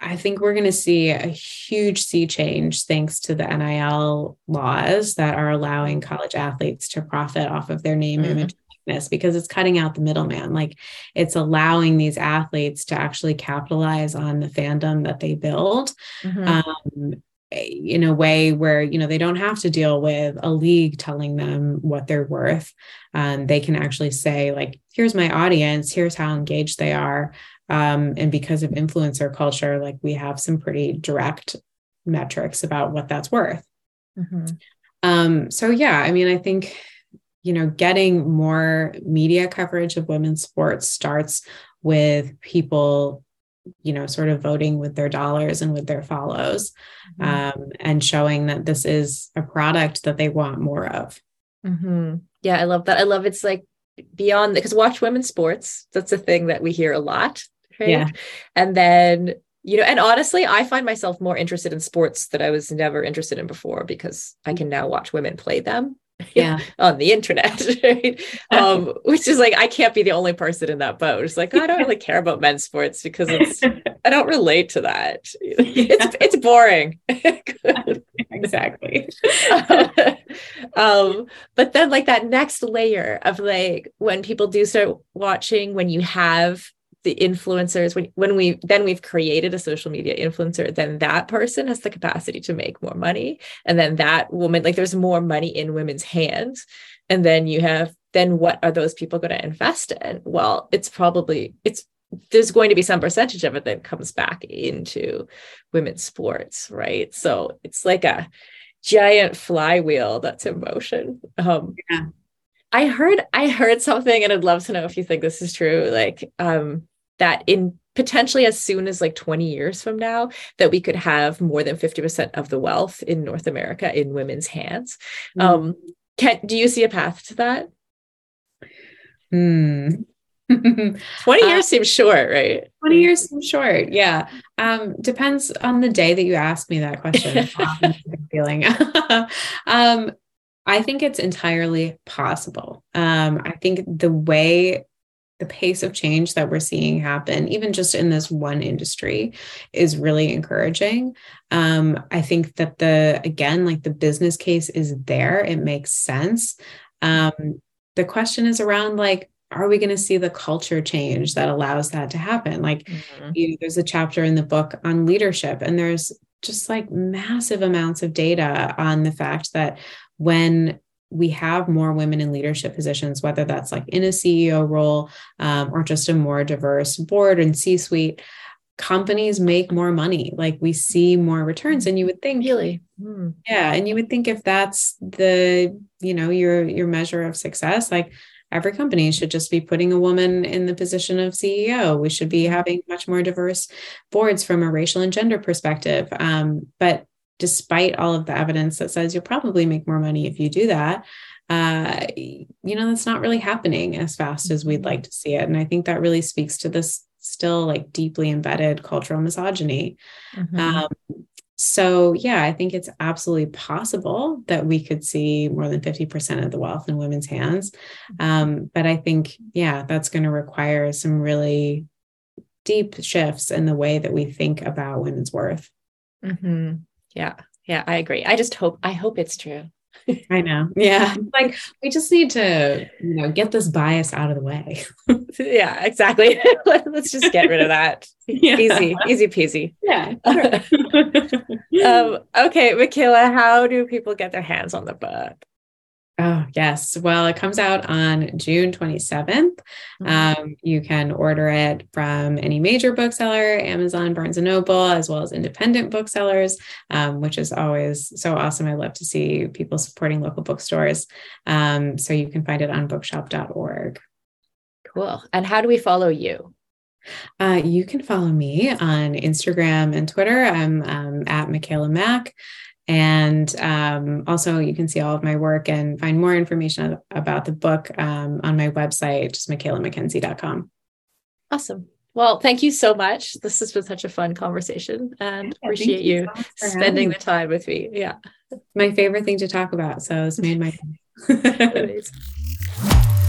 I think we're going to see a huge sea change thanks to the NIL laws that are allowing college athletes to profit off of their name, mm-hmm. image, likeness because it's cutting out the middleman. Like it's allowing these athletes to actually capitalize on the fandom that they build. Mm-hmm. Um, in a way where you know they don't have to deal with a league telling them what they're worth um, they can actually say like here's my audience here's how engaged they are um, and because of influencer culture, like we have some pretty direct metrics about what that's worth. Mm-hmm. Um, so, yeah, I mean, I think, you know, getting more media coverage of women's sports starts with people you know sort of voting with their dollars and with their follows mm-hmm. um, and showing that this is a product that they want more of mm-hmm. yeah i love that i love it's like beyond because watch women's sports that's a thing that we hear a lot right? Yeah. And then, you know, and honestly, I find myself more interested in sports that I was never interested in before because I can now watch women play them yeah. on the internet right? Um which is like i can't be the only person in that boat. It's like i don't really care about men's sports because it's i don't relate to that. It's it's boring. Exactly. Um but then like that next layer of like when people do start watching when you have the influencers when when we then we've created a social media influencer then that person has the capacity to make more money. And then that woman like there's more money in women's hands. And then you have then what are those people going to invest in? Well it's probably it's there's going to be some percentage of it that comes back into women's sports right? So it's like a giant flywheel that's in motion. Um yeah. i heard i heard something and i'd love to know if you think this is true. Like um that in potentially as soon as like 20 years from now that we could have more than 50% of the wealth in north america in women's hands mm. um can do you see a path to that hmm 20 years uh, seems short, right? 20 years seems short. Yeah. Um, depends on the day that you ask me that question. feeling. um, I think it's entirely possible. Um, I think the way the pace of change that we're seeing happen, even just in this one industry, is really encouraging. Um, I think that the, again, like the business case is there, it makes sense. Um, the question is around like, are we going to see the culture change that allows that to happen? Like, mm-hmm. you know, there's a chapter in the book on leadership, and there's just like massive amounts of data on the fact that when we have more women in leadership positions, whether that's like in a CEO role um, or just a more diverse board and C suite, companies make more money. Like we see more returns. And you would think, really, hmm. yeah. And you would think if that's the, you know, your your measure of success, like every company should just be putting a woman in the position of CEO. We should be having much more diverse boards from a racial and gender perspective. Um, but despite all of the evidence that says you'll probably make more money if you do that, uh, you know, that's not really happening as fast as we'd like to see it. And I think that really speaks to this still like deeply embedded cultural misogyny. Mm-hmm. Um, so, yeah, I think it's absolutely possible that we could see more than 50% of the wealth in women's hands. Mm-hmm. Um, but I think, yeah, that's going to require some really deep shifts in the way that we think about women's worth. Mm-hmm. Yeah. Yeah, I agree. I just hope, I hope it's true. I know. Yeah. Like we just need to, you know, get this bias out of the way. yeah, exactly. Let's just get rid of that. Yeah. Easy, easy peasy. Yeah. um, okay, Macaela, how do people get their hands on the book? Oh, yes. Well, it comes out on June 27th. Mm-hmm. Um, you can order it from any major bookseller, Amazon, Barnes and Noble, as well as independent booksellers, um, which is always so awesome. I love to see people supporting local bookstores. Um, so you can find it on bookshop.org. Cool. And how do we follow you? Uh, you can follow me on Instagram and Twitter. I'm um, at Macaela Mack. And um, also, you can see all of my work and find more information about the book um, on my website, just macaelamackenzie.com. Awesome. Well, thank you so much. This has been such a fun conversation and yeah, appreciate you, you so spending the time with me. Yeah. My favorite thing to talk about. So it's made my